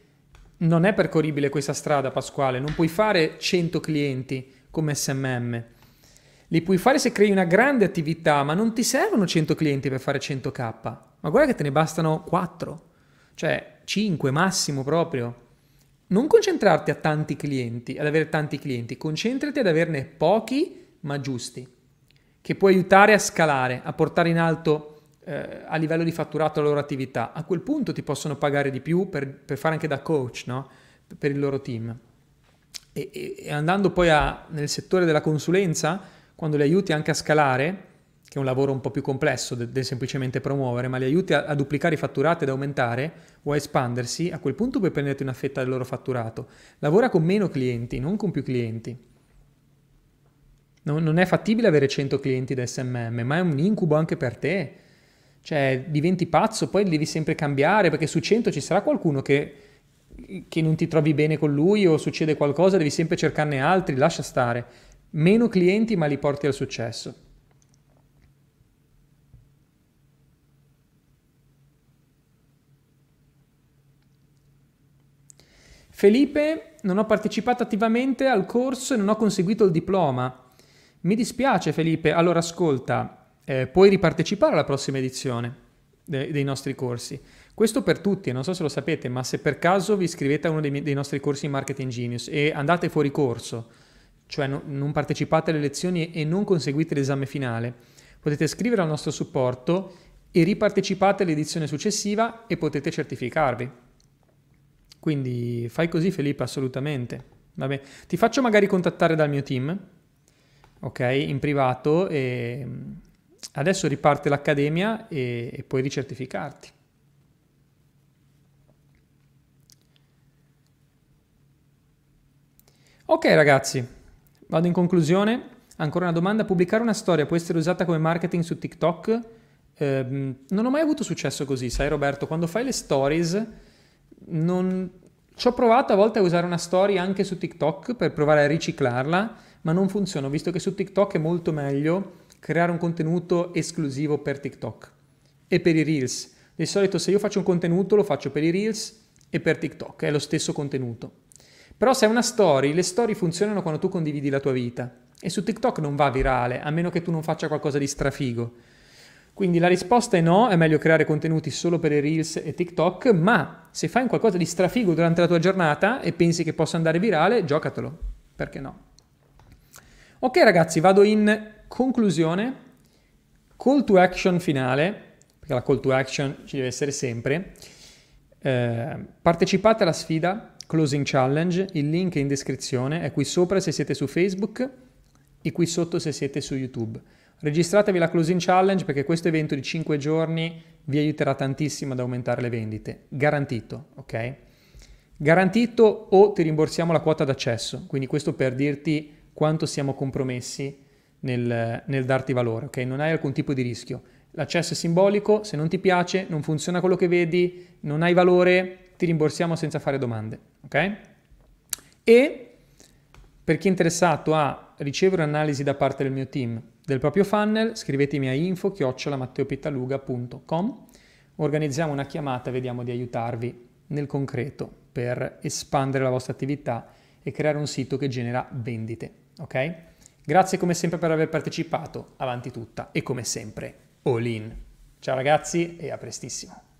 S1: Non è percorribile questa strada, Pasquale, non puoi fare 100 clienti come SMM. Li puoi fare se crei una grande attività, ma non ti servono 100 clienti per fare 100k. Ma guarda che te ne bastano 4, cioè 5 massimo proprio. Non concentrarti a tanti clienti, ad avere tanti clienti, concentrati ad averne pochi ma giusti che può aiutare a scalare, a portare in alto eh, a livello di fatturato la loro attività. A quel punto ti possono pagare di più per, per fare anche da coach no? per il loro team. E, e, e andando poi a, nel settore della consulenza, quando li aiuti anche a scalare, che è un lavoro un po' più complesso del, del semplicemente promuovere, ma li aiuti a, a, duplicare i fatturati ed aumentare a espandersi, a quel punto puoi prenderti una fetta del loro fatturato. Lavora con meno clienti, non con più clienti. Non, non è fattibile avere 100 clienti da SMM, ma è un incubo anche per te. Cioè, diventi pazzo, poi devi sempre cambiare, perché su 100 ci sarà qualcuno che, che non ti trovi bene con lui o succede qualcosa, devi sempre cercarne altri, lascia stare. Meno clienti, ma li porti al successo. Felipe, non ho partecipato attivamente al corso e non ho conseguito il diploma. Mi dispiace Felipe, allora ascolta, eh, puoi ripartecipare alla prossima edizione de- dei nostri corsi. Questo per tutti, non so se lo sapete, ma se per caso vi iscrivete a uno dei, mi- dei nostri corsi in Marketing Genius e andate fuori corso, cioè no- non partecipate alle lezioni e non conseguite l'esame finale, potete scrivere al nostro supporto e ripartecipate all'edizione successiva e potete certificarvi. Quindi fai così Felipe, assolutamente. Vabbè. Ti faccio magari contattare dal mio team ok, in privato e adesso riparte l'accademia e, e puoi ricertificarti. Ok ragazzi, vado in conclusione. Ancora una domanda, pubblicare una storia può essere usata come marketing su TikTok? Eh, non ho mai avuto successo così, sai Roberto, quando fai le stories non... ci ho provato a volte a usare una storia anche su TikTok per provare a riciclarla, ma non funziona, visto che su TikTok è molto meglio creare un contenuto esclusivo per TikTok e per i Reels. Di solito se io faccio un contenuto lo faccio per i Reels e per TikTok, è lo stesso contenuto. Però se è una story, le story funzionano quando tu condividi la tua vita e su TikTok non va virale, a meno che tu non faccia qualcosa di strafigo. Quindi la risposta è no, è meglio creare contenuti solo per i Reels e TikTok, ma se fai qualcosa di strafigo durante la tua giornata e pensi che possa andare virale, giocatelo, perché no? Ok ragazzi, vado in conclusione, call to action finale, perché la call to action ci deve essere sempre. Eh, partecipate alla sfida Closing Challenge, il link è in descrizione, è qui sopra se siete su Facebook e qui sotto se siete su YouTube. Registratevi la Closing Challenge perché questo evento di 5 giorni vi aiuterà tantissimo ad aumentare le vendite. Garantito, ok? Garantito o ti rimborsiamo la quota d'accesso, quindi questo per dirti quanto siamo compromessi nel, nel darti valore, ok? Non hai alcun tipo di rischio. L'accesso è simbolico, se non ti piace, non funziona quello che vedi, non hai valore, ti rimborsiamo senza fare domande, ok? E per chi è interessato a ricevere un'analisi da parte del mio team del proprio funnel, scrivetemi a info-matteopittaluga.com, organizziamo una chiamata e vediamo di aiutarvi nel concreto per espandere la vostra attività e creare un sito che genera vendite. Ok? Grazie come sempre per aver partecipato, avanti tutta e come sempre all in. Ciao ragazzi e a prestissimo.